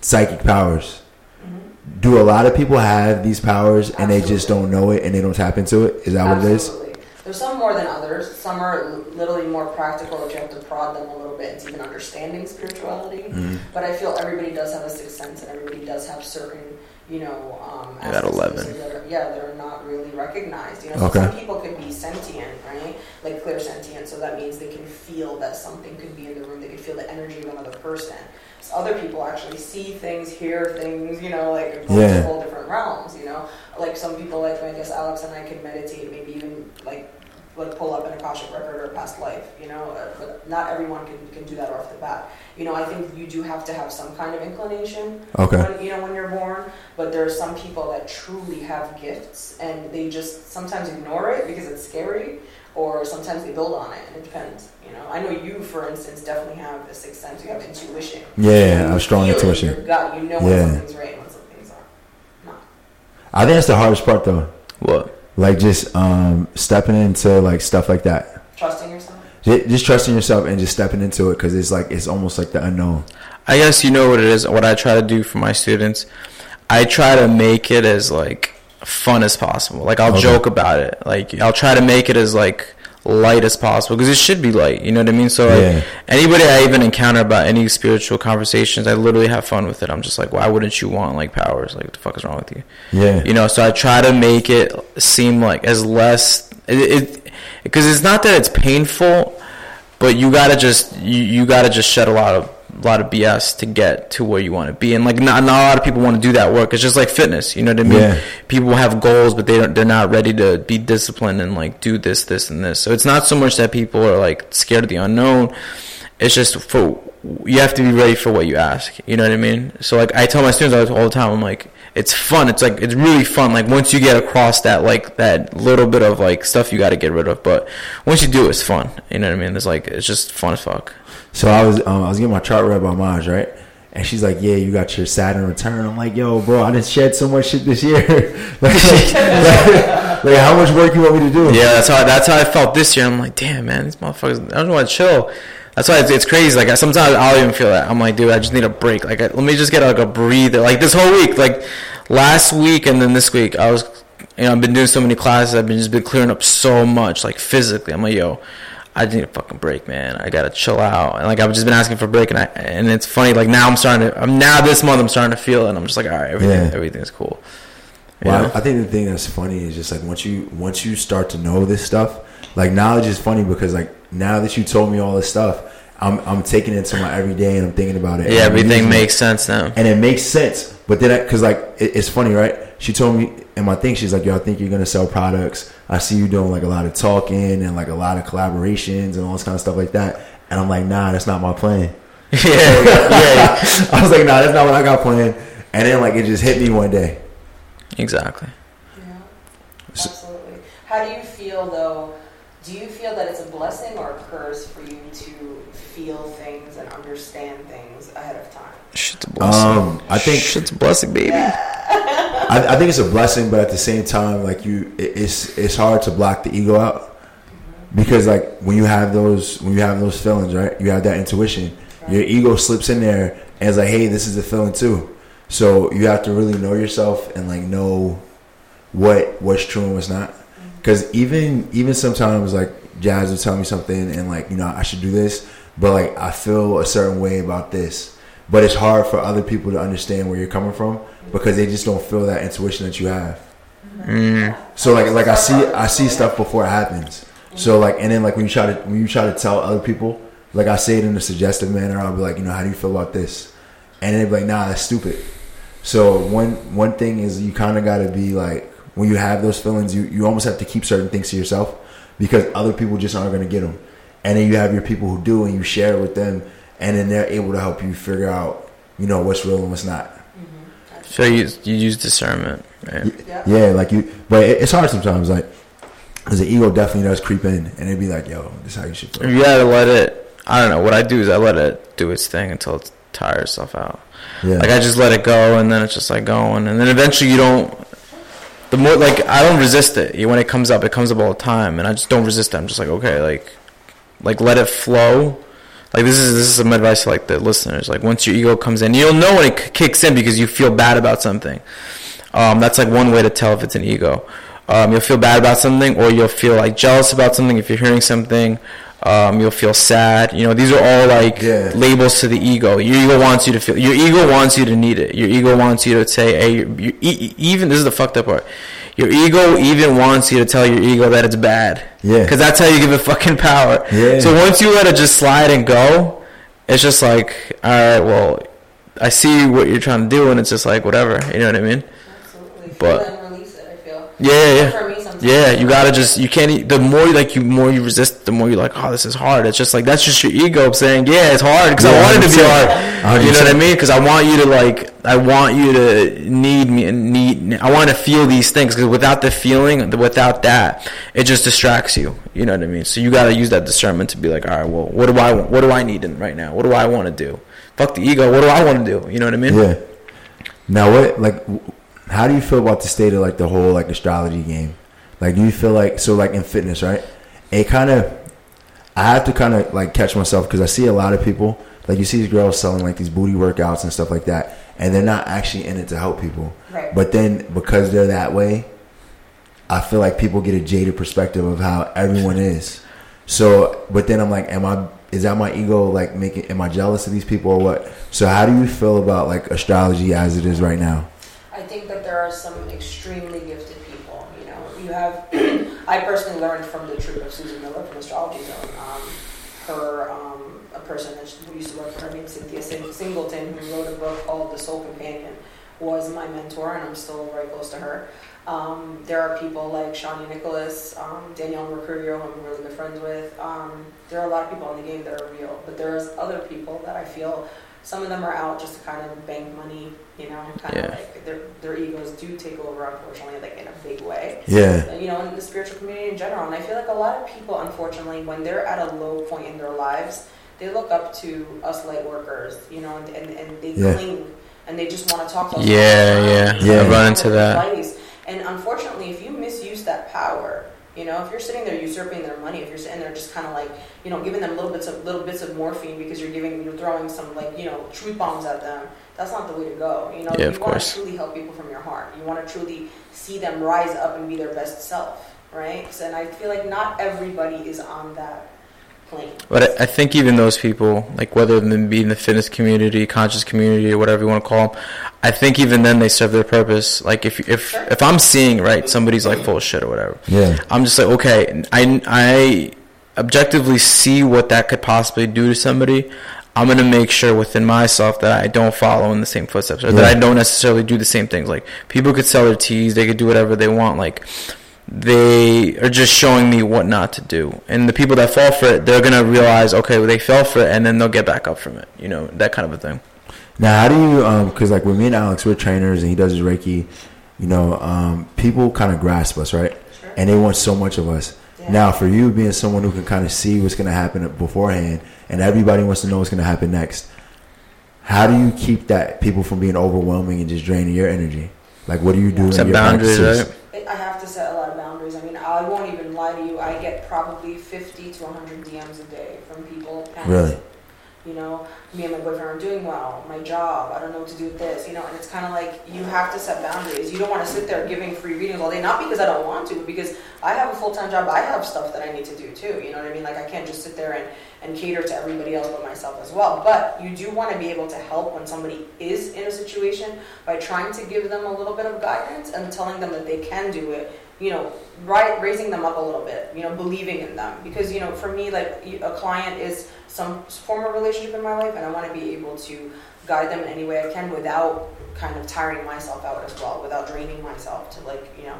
psychic powers. Do a lot of people have these powers and they just don't know it and they don't tap into it? Is that what it is? There's some more than others. Some are literally more practical that you have to prod them a little bit into even understanding spirituality. Mm-hmm. But I feel everybody does have a sixth sense and everybody does have certain, you know, um, I got aspects of 11. that are- yeah, they're not really recognized. You know, so Okay. some people could be sentient, right? Like clairsentient, so that means they can feel that something could be in the room. They can feel the energy of another person. So other people actually see things, hear things, you know, like Yeah. multiple different realms. You know, like some people, like I guess Alex and I can meditate, maybe even like like pull up an akashic record or past life. You know, uh, but not everyone can can do that off the bat. You know, I think you do have to have some kind of inclination. Okay. When, you know, when you're born, but there are some people that truly have gifts and they just sometimes ignore it because it's scary, or sometimes they build on it, and it depends. You know, I know you, for instance, definitely have a sixth sense. You have intuition. Yeah, I You have strong feel in intuition. Your gut, you know when Yeah. something's right and when something's not. I think that's the hardest part though. What? Like just um, stepping into like stuff like that. Trusting yourself. Ju- Just trusting yourself and just stepping into it because it's like it's almost like the unknown. I guess you know what it is. What I try to do for my students, I try to make it as like fun as possible. Like I'll Okay. joke about it. Like I'll try to make it as like light as possible because it should be light. You know what I mean? So like, anybody I even encounter about any spiritual conversations, I literally have fun with it. I'm just like, why wouldn't you want like powers? Like what the fuck is wrong with you? Yeah. You know, so I try to make it seem like as less it because it's not that it's painful, but you gotta just you, you gotta just shed a lot of a lot of BS to get to where you want to be, and like not, not a lot of people want to do that work. It's just like fitness, you know what I mean? Yeah. People have goals, but they don't, they're not ready to be disciplined and like do this, this, and this. So it's not so much that people are like scared of the unknown. It's just for you have to be ready for what you ask. You know what I mean? So like I tell my students all all the time, I'm like, it's fun. It's like it's really fun. Like once you get across that like that little bit of like stuff you got to get rid of, but once you do, it's fun. You know what I mean? It's like it's just fun as fuck. So I was um, I was getting my chart read by Maj, right? And she's like, "Yeah, you got your Saturn return." I'm like, "Yo, bro, I didn't shed so much shit this year. like, like, like, how much work you want me to do?" Yeah, that's how that's how I felt this year. I'm like, damn, man, these motherfuckers. I don't want to chill. That's why it's, it's crazy. Like sometimes I'll even feel that. I'm like, dude, I just need a break. Like let me just get like a breather. Like this whole week, like last week and then this week, I was, you know, I've been doing so many classes. I've been just been clearing up so much, like physically. I'm like, yo. I just need a fucking break, man. I gotta chill out. And like I've just been asking for a break, and I and it's funny. Like now I'm starting to. I'm now this month I'm starting to feel it, and I'm just like, all right, everything, Yeah. everything's cool. You Well, know? I, think the thing that's funny is just like once you once you start to know this stuff, like knowledge is funny because like now that you told me all this stuff, I'm I'm taking it to my everyday and I'm thinking about it. yeah, everything makes sense now. and it makes sense. But then, I, cause like it, it's funny, right? She told me in my thing, she's like, "Yo, I think you're gonna sell products. I see you doing like a lot of talking and like a lot of collaborations and all this kind of stuff like that." And I'm like, "Nah, that's not my plan." yeah, yeah, I was like, "Nah, that's not what I got planned." And then like it just hit me one day. exactly. Yeah, absolutely. How do you feel though? Do you feel that it's a blessing or a curse for you to feel things and understand things ahead of time? Shit's a blessing. Um, I think shit's a blessing, baby. I, I think it's a blessing, but at the same time, like you, it, it's it's hard to block the ego out because like when you have those when you have those feelings, right? You have that intuition. Your ego slips in there and it's like, hey, this is a feeling too. So you have to really know yourself and like know what what's true and what's not. Because even even sometimes like Jazz will tell me something and like you know I should do this, but like I feel a certain way about this. but it's hard for other people to understand where you're coming from because they just don't feel that intuition that you have. Mm. So like like I see I see stuff before it happens. So like and then like when you try to when you try to tell other people, like I say it in a suggestive manner, I'll be like, you know, how do you feel about this? And they'd be like, nah, that's stupid. So one one thing is you kind of got to be like when you have those feelings, you you almost have to keep certain things to yourself because other people just aren't going to get them. And then you have your people who do, and you share it with them, and then they're able to help you figure out, you know, what's real and what's not. Mm-hmm. So you you use discernment, right? Yeah. Yeah, like you, but it, it's hard sometimes, like because the ego definitely does creep in, and it'd be like, yo, this is how you should feel. You gotta let it. I don't know. What I do is I let it do its thing until it tires itself out. Yeah, Like I just let it go, and then it's just like going, and then eventually you don't. The more like I don't resist it. When it comes up, it comes up all the time, and I just don't resist it. I'm just like okay, like, like let it flow. Like this is this is some advice to like the listeners. Like once your ego comes in, you'll know when it kicks in because you feel bad about something. Um, that's like one way to tell if it's an ego. Um, you'll feel bad about something, or you'll feel like jealous about something if you're hearing something. Um, you'll feel sad. You know, these are all like Yeah. labels to the ego. Your ego wants you to feel. Your ego wants you to need it. Your ego wants you to say, "Hey, you you e- even this is the fucked up part. Your ego even wants you to tell your ego that it's bad. Yeah. because that's how you give it fucking power. Yeah. So once you let it just slide and go, it's just like, all right, well, I see what you're trying to do, and it's just like whatever. You know what I mean? Absolutely. But- it and release it, I feel. Yeah, yeah, yeah. For me, sometimes. Yeah, you gotta just you can't. e- The more like you more you resist, the more you're like, oh, this is hard. It's just like that's just your ego saying, yeah, it's hard because I Yeah, want it to be 100%. hard. You know what I mean? Because I want you to like, I want you to need me and need. I want to feel these things because without the feeling, without that, it just distracts you. You know what I mean? So you gotta use that discernment to be like, all right, well, what do I want? What do I need in right now? What do I want to do? Fuck the ego. What do I want to do? You know what I mean? yeah. Now, what like, how do you feel about the state of like the whole like astrology game? Like, do you feel like so like in fitness, right? It kind of, I have to kind of like catch myself because I see a lot of people like you see these girls selling like these booty workouts and stuff like that, and they're not actually in it to help people. Right. But then because they're that way, I feel like people get a jaded perspective of how everyone is. So, but then I'm like, am I? Is that my ego like making? Am I jealous of these people or what? So, how do you feel about like astrology as it is right now? I think that there are some extremely gifted. You have. I personally learned from the truth of Susan Miller from Astrology Zone. Um, her, um, a person that who used to work for her named Cynthia Singleton, who wrote a book called The Soul Companion, was my mentor, and I'm still very close to her. Um, there are people like Chani Nicholas, um, Danielle Mercurio, who I'm really good friends with. Um, there are a lot of people in the game that are real, but there's other people that I feel some of them are out just to kind of bank money, you know, kind Yeah. of like their their egos do take over, unfortunately, like in a big way. Yeah, You know, in the spiritual community in general, and I feel like a lot of people, unfortunately, when they're at a low point in their lives, they look up to us light workers, you know, and and, and they Yeah. cling and they just want to talk to us. Yeah, the yeah. Yeah. Run into that. And unfortunately, if you misuse that power, you know, if you're sitting there usurping their money, if you're sitting there just kind of like, you know, giving them little bits of little bits of morphine because you're giving, you're throwing some like, you know, truth bombs at them. That's not the way to go. You know, Yeah, you of want course. to truly help people from your heart. You want to truly see them rise up and be their best self, right? So, and I feel like not everybody is on that plane. But I- I think even those people, like whether them be in the fitness community, conscious community, or whatever you want to call them, I think even then they serve their purpose. Like if if if I'm seeing right somebody's like full of shit or whatever, yeah, I'm just like okay, I I objectively see what that could possibly do to somebody. I'm gonna make sure within myself that I don't follow in the same footsteps, or that I don't necessarily do the same things. Like people could sell their teas, they could do whatever they want. Like they are just showing me what not to do, and the people that fall for it, they're gonna realize, okay, well, they fell for it, and then they'll get back up from it. You know, that kind of a thing. Now, how do you? Um, because like with me and Alex, we're trainers, and he does his Reiki. You know, um, people kind of grasp us, right? Sure. And they want so much of us. Yeah. Now, for you being someone who can kind of see what's going to happen beforehand, and everybody wants to know what's going to happen next, how do you keep that people from being overwhelming and just draining your energy? Like, what do you do in Set your boundaries, practices? right? I have to set a lot of boundaries. I mean, I won't even lie to you. I get probably 50 to 100 DMs a day from people. Really? You know, me and my boyfriend are doing well. My job, I don't know what to do with this. You know, and it's kind of like you have to set boundaries. You don't want to sit there giving free readings all day. Not because I don't want to, but because I have a full time job. I have stuff that I need to do too. You know what I mean? Like I can't just sit there and and cater to everybody else but myself as well. But you do want to be able to help when somebody is in a situation by trying to give them a little bit of guidance and telling them that they can do it. You know, right, raising them up a little bit. You know, believing in them because you know, for me, like a client is some form of relationship in my life, and I want to be able to guide them in any way I can without kind of tiring myself out as well, without draining myself to like you know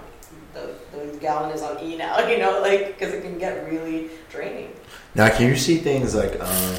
the, the gallon is on E now, you know, like because it can get really draining. Now, can you see things like um,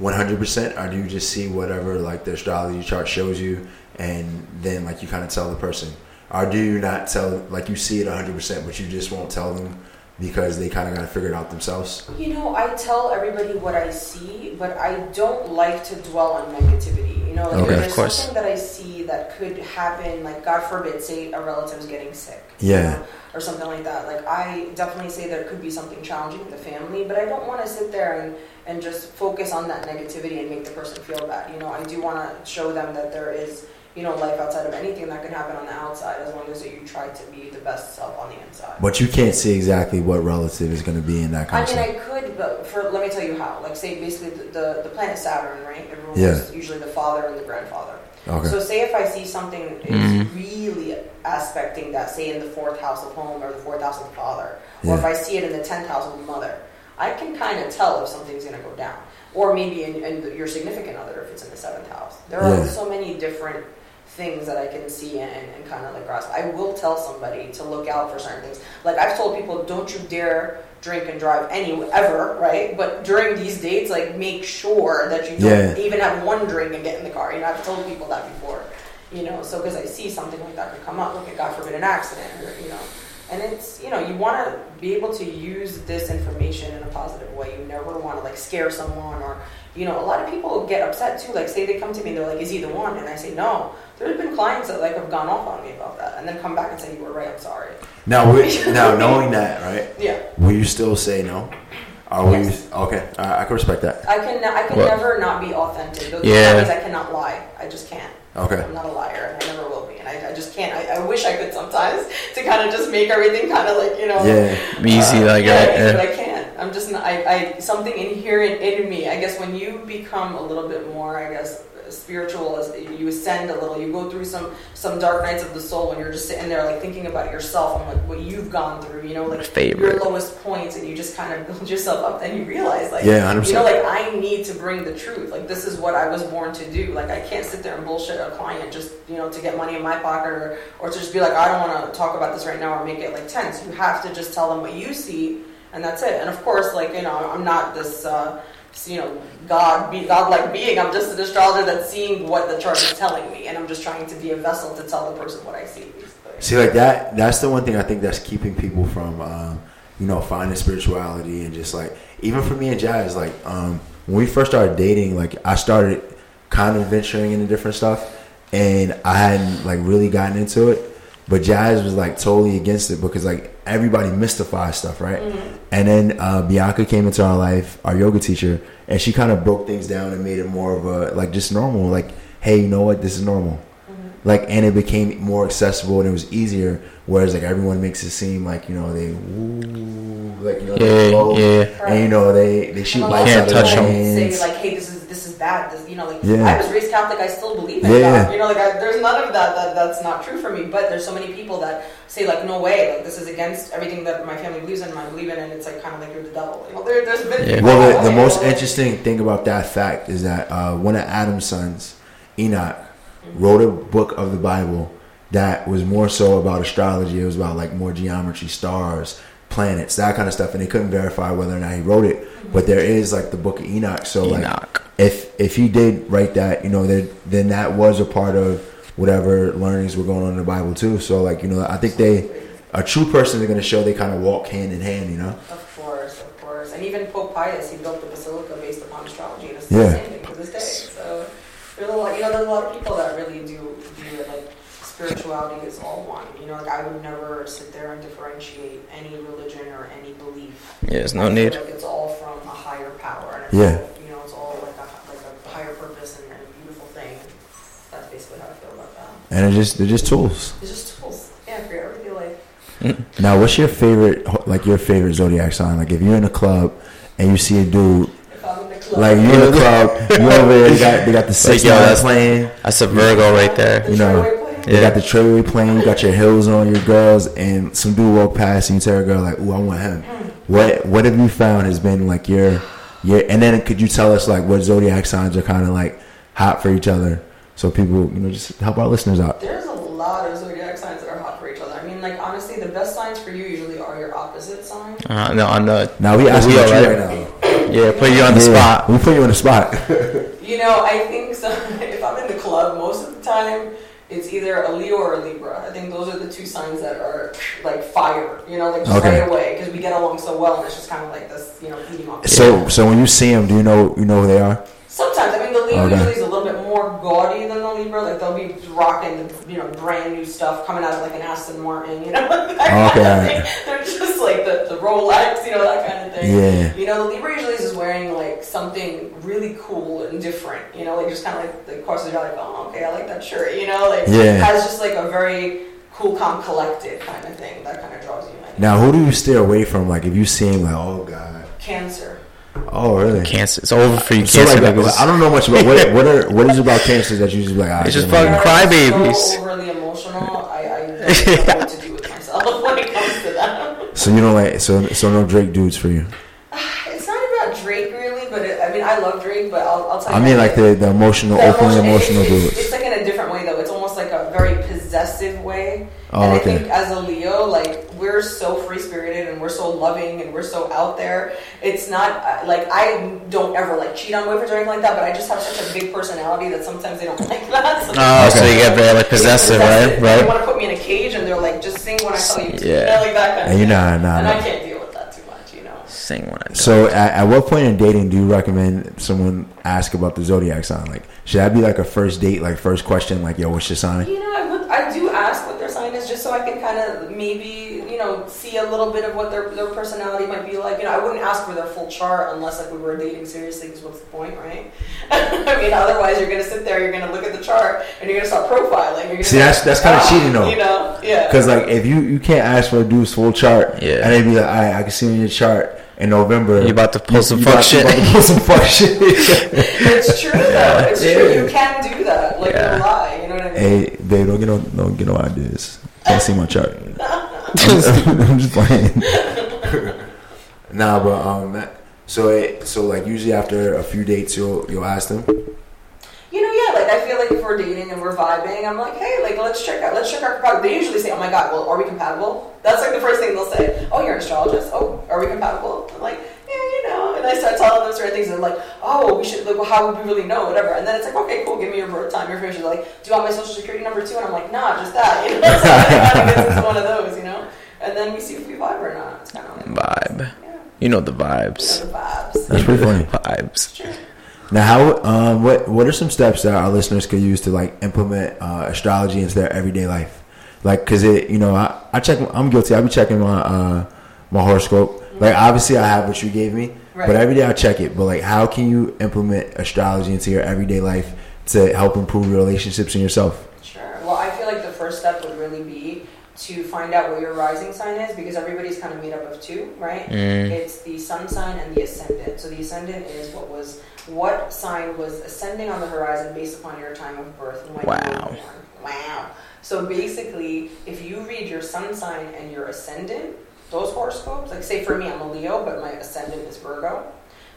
100%, or do you just see whatever like the astrology chart shows you, and then like you kind of tell the person, or do you not tell like you see it 100%, but you just won't tell them because they kind of got to figure it out themselves? You know, I tell everybody what I see, but I don't like to dwell on negativity. You know, like Okay, if there's something that I see that could happen, like God forbid, say a relative's getting sick. you Yeah. know, Or something like that. Like I definitely say there could be something challenging in the family, but I don't want to sit there and, and just focus on that negativity and make the person feel bad. You know, I do want to show them that there is, you know, life outside of anything that can happen on the outside as long as you try to be the best self on the inside. But you can't see exactly what relative is going to be in that kind I mean. I could, but for let me tell you how. Like, say basically the the, the planet Saturn, right? It rules Yeah. usually the father and the grandfather. Okay. So, say if I see something is Mhm. really aspecting that, say in the fourth house of home or the fourth house of the father, or if I see it in the tenth house of the mother, I can kind of tell if something's going to go down. Or maybe in, in your significant other if it's in the seventh house. There are Yeah. so many different things that I can see and, and kind of like grasp. I will tell somebody to look out for certain things. Like I've told people, don't you dare drink and drive any ever, right? But during these dates, like make sure that you don't Yeah. even have one drink and get in the car. You know, I've told people that before. You know, so because I see something like that could come up, like a God forbid an accident, or you know, and it's you know you want to be able to use this information in a positive way. You never want to like scare someone or you know a lot of people get upset too. Like say they come to me and they're like, "Is he the one?" And I say, "No." There have been clients that like have gone off on me about that, and then come back and say, "You were right. I'm sorry." Now, wi- now knowing that, right? Yeah, Will you still say no? Are we Yes. Okay, I, I can respect that. I can I can What? never not be authentic. Those Yeah. that means I cannot lie. I just can't. Okay. I'm not a liar, and I never just can't. I, I wish I could sometimes to kind of just make everything kind of like you know Yeah. Uh, easy, like yeah, right, easy, but. Uh. I can't. I'm just not. I, I something inherent in me. I guess when you become a little bit more, I guess spiritual as you ascend a little you go through some some dark nights of the soul when you're just sitting there like thinking about yourself and like what you've gone through you know like Favorite. your lowest points and you just kind of build yourself up and you realize like Yeah, 100%. you know like i need to bring the truth like this is what i was born to do like i can't sit there and bullshit a client just you know to get money in my pocket or or to just be like i don't want to talk about this right now or make it like tense you have to just tell them what you see and that's it and of course like you know i'm not this uh you know, God, be, God-like being. I'm just an astrologer that's seeing what the chart is telling me, and I'm just trying to be a vessel to tell the person what I see. See, like that. That's the one thing I think that's keeping people from, um, you know, finding spirituality and just like even for me and Jazz, like um, when we first started dating, like I started kind of venturing into different stuff, and I hadn't like really gotten into it. But Jazz was like totally against it because like everybody mystifies stuff, right? And then uh, Bianca came into our life, our yoga teacher, and she kind of broke things down and made it more of a like just normal. Like, hey, you know what? This is normal. Like, and it became more accessible and it was easier. Whereas like everyone makes it seem like you know they woo, like you know they Yeah, float, yeah. and you know they they shoot lights lot out of of touch their hands. Say like, hey, bad. This, you know, like Yeah. I was raised Catholic. I still believe in Yeah. God. You know, like I, there's none of that, that that's not true for me. But there's so many people that say like, no way, like this is against everything that my family believes in. and I believe in, and it's like kind of like you're the devil. You know, there, there's been Yeah. Well, the, the most you interesting thing about that fact is that uh, one of Adam's sons, Enoch, wrote a book of the Bible that was more so about astrology. It was about like more geometry, stars, planets, that kind of stuff. And they couldn't verify whether or not he wrote it. But there is like the book of Enoch. So like, if if he did write that, you know, then then that was a part of whatever learnings were going on in the Bible too. So like, you know, I think they a true person is going to show they kind of walk hand in hand. You know. Of course, of course. And even Pope Pius, he built the basilica based upon astrology, and it's Yeah. the same thing to this day. So there's a lot, you know, there's a lot of people that really do view it like spirituality is all one. You know, like I would never sit there and differentiate any religion or any belief. Yeah, there's I no feel need. Like it's all from a higher power, and Yeah. all, you know, it's all like a like a higher purpose and, and a beautiful thing. That's basically how I feel about that. And they're just they're just tools. It's just tools, yeah, for your everyday life. Now, what's your favorite, like your favorite zodiac sign? Like, if you're in a club and you see a dude, like you in the club, you over there, they got, they got the six yo, nine that's- playing. That's a Virgo right there. You know, Treyway They got the treyway playing. You got your heels on, your girls, and some dude walk past and you tell a girl like, "Ooh, I want him." What What have you found has been like your your? And then could you tell us like what zodiac signs are kind of like hot for each other, so people you know just help our listeners out. There's a lot of zodiac signs that are hot for each other. I mean, like honestly, the best signs for you usually are your opposite sign. Uh, no, on the Now we asking wheel, about you right? right now. Yeah, put you on the Yeah, spot. We put you on the spot. You know, I think so. If I'm in the club, most of the time it's either a Leo or a Libra. I think those are the two signs that are like fire. You know, like just Okay. right away because we get along so well, and it's just kind of like this, you know, off. so so when you see them, do you know you know who they are? Sometimes, I mean, the Leo Okay. usually is a little bit more gaudy than the Libra. Like they'll be rocking, you know, brand new stuff coming out of like an Aston Martin. You know, that kind Okay, of thing. They're just like the, the Rolex, you know, that kind of thing. Yeah. You know, the Libra usually is just wearing like something really cool and different. You know, like just kind of like the course of like, oh, okay, I like that shirt. You know, like Yeah. has just like a very cool, calm, collected kind of thing that kind of draws you in. Now who do you stay away from? Like if you see him, like oh god, Cancer. Oh really? Cancer. It's over for you, So cancer like, niggas. I don't know much about what what are what is it about cancers that you just like ah, It's just fucking man. They're crybabies. So overly emotional. I, I don't know what to do with myself when it comes to that. So you don't like so so no Drake dudes for you. It's not about Drake really, but it, I mean I love Drake, but I'll, I'll tell you. I mean like the the emotional, the openly emotion- emotional it- it- dudes. It's like in a different way though. It's almost like a very possessive way. Oh, and okay. I think as a Leo, like we're so free spirited and we're so loving and we're so out there. It's not uh, like I don't ever like cheat on boyfriends or anything like that, but I just have such a big personality that sometimes they don't like that. So Oh, so you get very like possessive, right? Right. They want to put me in a cage and they're like, just sing when I tell you. Yeah. You know, like that kind of you're thing. not nah, And nah. I can't deal with that too much, you know. Sing when I do. So at, at what point in dating do you recommend someone ask about the zodiac sign? Like should that be like a first date, like first question, like yo, what's your sign? You know, I, would, I do ask what their sign is just so I can kind of maybe, you know, see a little bit of what their, their personality might be like. You know, I wouldn't ask for their full chart unless like we were dating seriously because what's the point, right? I mean, otherwise you're going to sit there, you're going to look at the chart and you're going to start profiling. You're gonna See, that's- like, that's kinda "Ah," cheating, though. You know, yeah. Because like if you you can't ask for a dude's full chart, Yeah. and then be like, all right, I can see on your chart in November. You about to pull some fuck about- you shit. about to pull some fuck shit. it's true though. It's true. You can do that. Like, Yeah. no lie. You know what I mean? hey, babe, don't get no don't get no ideas. Can't see my chart. I'm, I'm just playing. nah, but um, so it, so like usually after a few dates, you'll you'll ask them. You know, yeah, like I feel like if we're dating and we're vibing, I'm like, hey, like let's check out, let's check our compatibility. They usually say, oh my god, well, are we compatible? That's like the first thing they'll say. Oh, you're an astrologist. Oh, are we compatible? I'm like, yeah, you know. And I start telling them certain things, and they're like, oh, we should. Like, well, how would we really know? Whatever. And then it's like, okay, cool. Give me your birth time, your information. They're like, do you want my social security number too? And I'm like, nah, just that. You know, so it kind of gets into one of those, you know. And then we see if we vibe or not. It's kind of like, Vibe. yeah, You know the you know, vibes. the vibes. That's pretty funny. Vibes. Sure. Now, how um, what what are some steps that our listeners could use to like implement uh, astrology into their everyday life? Like, cause it, you know, I, I check. I'm guilty. I be checking my uh, my horoscope. Like, obviously, I have what you gave me, Right. but every day I check it. But like, how can you implement astrology into your everyday life to help improve your relationships and yourself? Sure. Well, I feel like the first step would really be to find out what your rising sign is because everybody's kind of made up of two, right? Mm. It's the sun sign and the ascendant. So the ascendant is what was what sign was ascending on the horizon based upon your time of birth and when you Wow. were born. Wow. So basically, if you read your sun sign and your ascendant, those horoscopes, like say for me, I'm a Leo, but my ascendant is Virgo.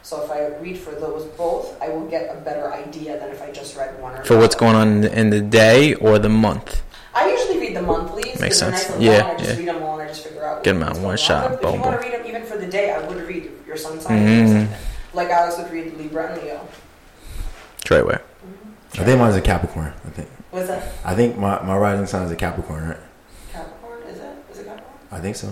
So if I read for those both, I will get a better idea than if I just read one or For what's going on in the day or the month. I usually read the monthlies. 'cause Makes sense. nice and Yeah, long. I just yeah. read them all and I just figure out. Get 'em what's out one on. shot. But if you want to read them even for the day, I would read your sun sign. Mhm. and your ascendant. Like I also read Libra and Leo. Right way. I think mine's a Capricorn. I think. What's that? I think my, my rising sign is a Capricorn, right? Capricorn? Is it? Is it Capricorn? I think so.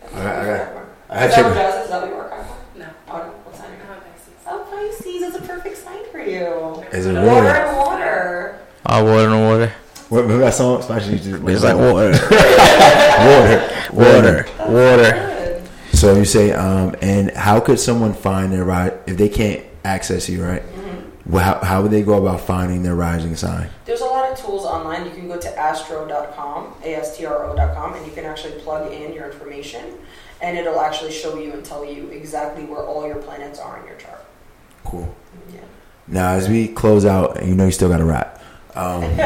That's I got- I what got- Capricorn. I had is that what checked. Jazz is? Is that what you are, Capricorn? No. Oh. What sign are you? I'm a Pisces. Oh, Pisces is a perfect sign for you. Is it Water really? and water. Oh, water and water. What, remember that song? Especially just It's like water. water, Water. Water. Good. So you say, um, and how could someone find their rise if they can't access you, right? Well, how, how would they go about finding their rising sign? There's a lot of tools online. You can go to astro.com, A-S-T-R-O.com, and you can actually plug in your information, and it'll actually show you and tell you exactly where all your planets are in your chart. Cool. Yeah. Now, as we close out, you know you still got to rap. Um,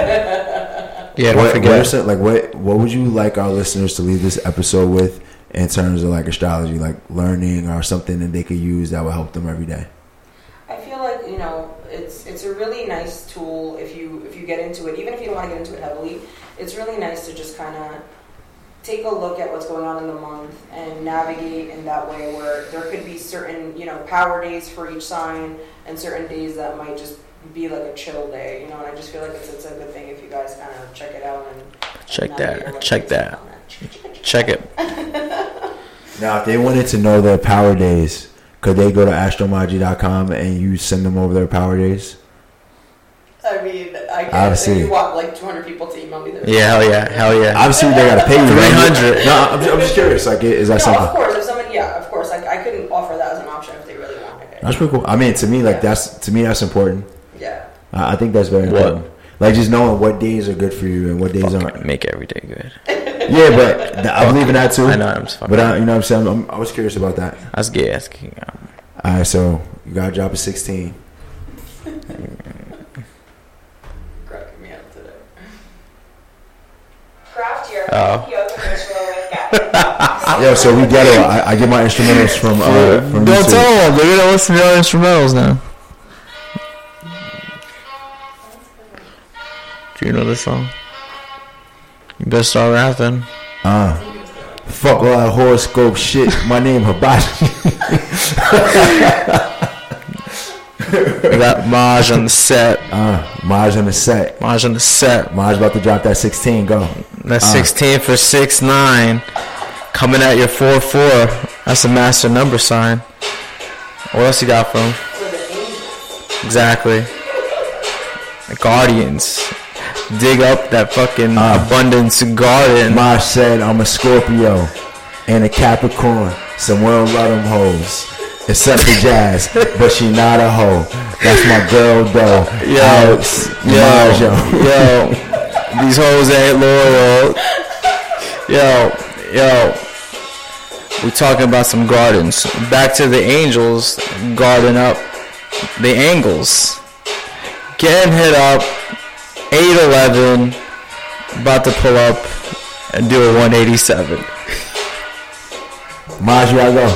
Yeah, don't what, what forget. some- like what what would you like our listeners to leave this episode with in terms of like astrology, like learning or something that they could use that will help them every day? I feel like you know it's it's a really nice tool if you if you get into it, even if you don't want to get into it heavily. It's really nice to just kind of take a look at what's going on in the month and navigate in that way where there could be certain you know power days for each sign and certain days that might just be like a chill day, you know. And I just feel like it's, it's a good thing if you guys kind of check it out and Check and that. Check that. that. Check it. Now, if they wanted to know their power days, could they go to astromaji.com and you send them over their power days? I mean, I can't. Obviously. If you want like 200 people to email me their Yeah, hell yeah, hell yeah. Obviously, they got to pay you. 300. No, I'm, I'm just curious. Like, is that No, something? of course. If someone, yeah, of course. Like I couldn't offer that as an option if they really wanted it. That's pretty cool. I mean, to me, like that's to me that's important. Yeah. I I think that's very What? important. Like just knowing what days are good for you and what days aren't. Make every day good. Yeah, but th- I believe in that too. I know, I'm just fucking. But I, you know what I'm saying? I'm, I was curious about that. That's gay asking. All right, so you got to drop a 16. Cracking me up today. Craft your Oh. yoga ritual with guidance. Yo, so we ghetto. I, I get my instrumentals from uh, from Don't YouTube. tell them. They're gonna listen to our instrumentals now. Do you know this song? You better start rapping. Uh, fuck all that horoscope shit. My name Hibachi. We got Maj on the set. Uh, Maj on the set. Maj on the set. Maj about to drop that 16. Go. That's Uh. 16 for 6 9. Coming at your 4 4. That's a master number sign. What else you got from? For the angels. Exactly. The Guardians. Dig up that fucking Uh. abundance garden. Maj said I'm a Scorpio and a Capricorn. Someone love them hoes. Except for Jazz, but she not a hoe. That's my girl though. Yo, Alex yo, yo, these hoes ain't loyal. Yo, yo, we talking about some gardens. Back to the Angels, garden up the angles. Getting hit up, 8-11, about to pull up and do a 187. Maj, you gotta go.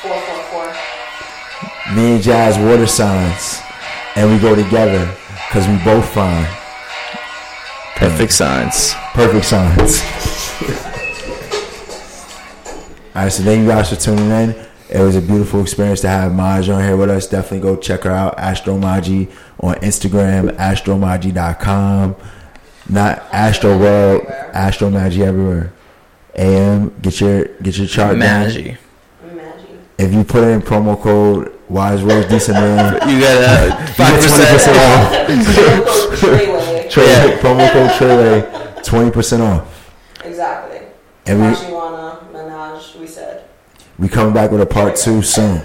Four, four, four. Me and Jazz water signs, and we go together because we both find Perfect signs. Perfect signs. All right, so thank you guys for tuning in. It was a beautiful experience to have Maj on here with us. Definitely go check her out, Astro Astromaji on Instagram, astromaji.com. Not Astro World, Astro Astromaji everywhere. AM, get your get your chart down. Maji. If you put in promo code Wise Rose Decent Man, You got you five percent 20% off. Promo code Treyway. Trey, Yeah. promo code Trey, twenty percent off. Exactly. And we Majiwana, Menage, we said. We coming back with a part two soon.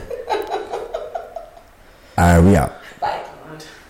All right, we out.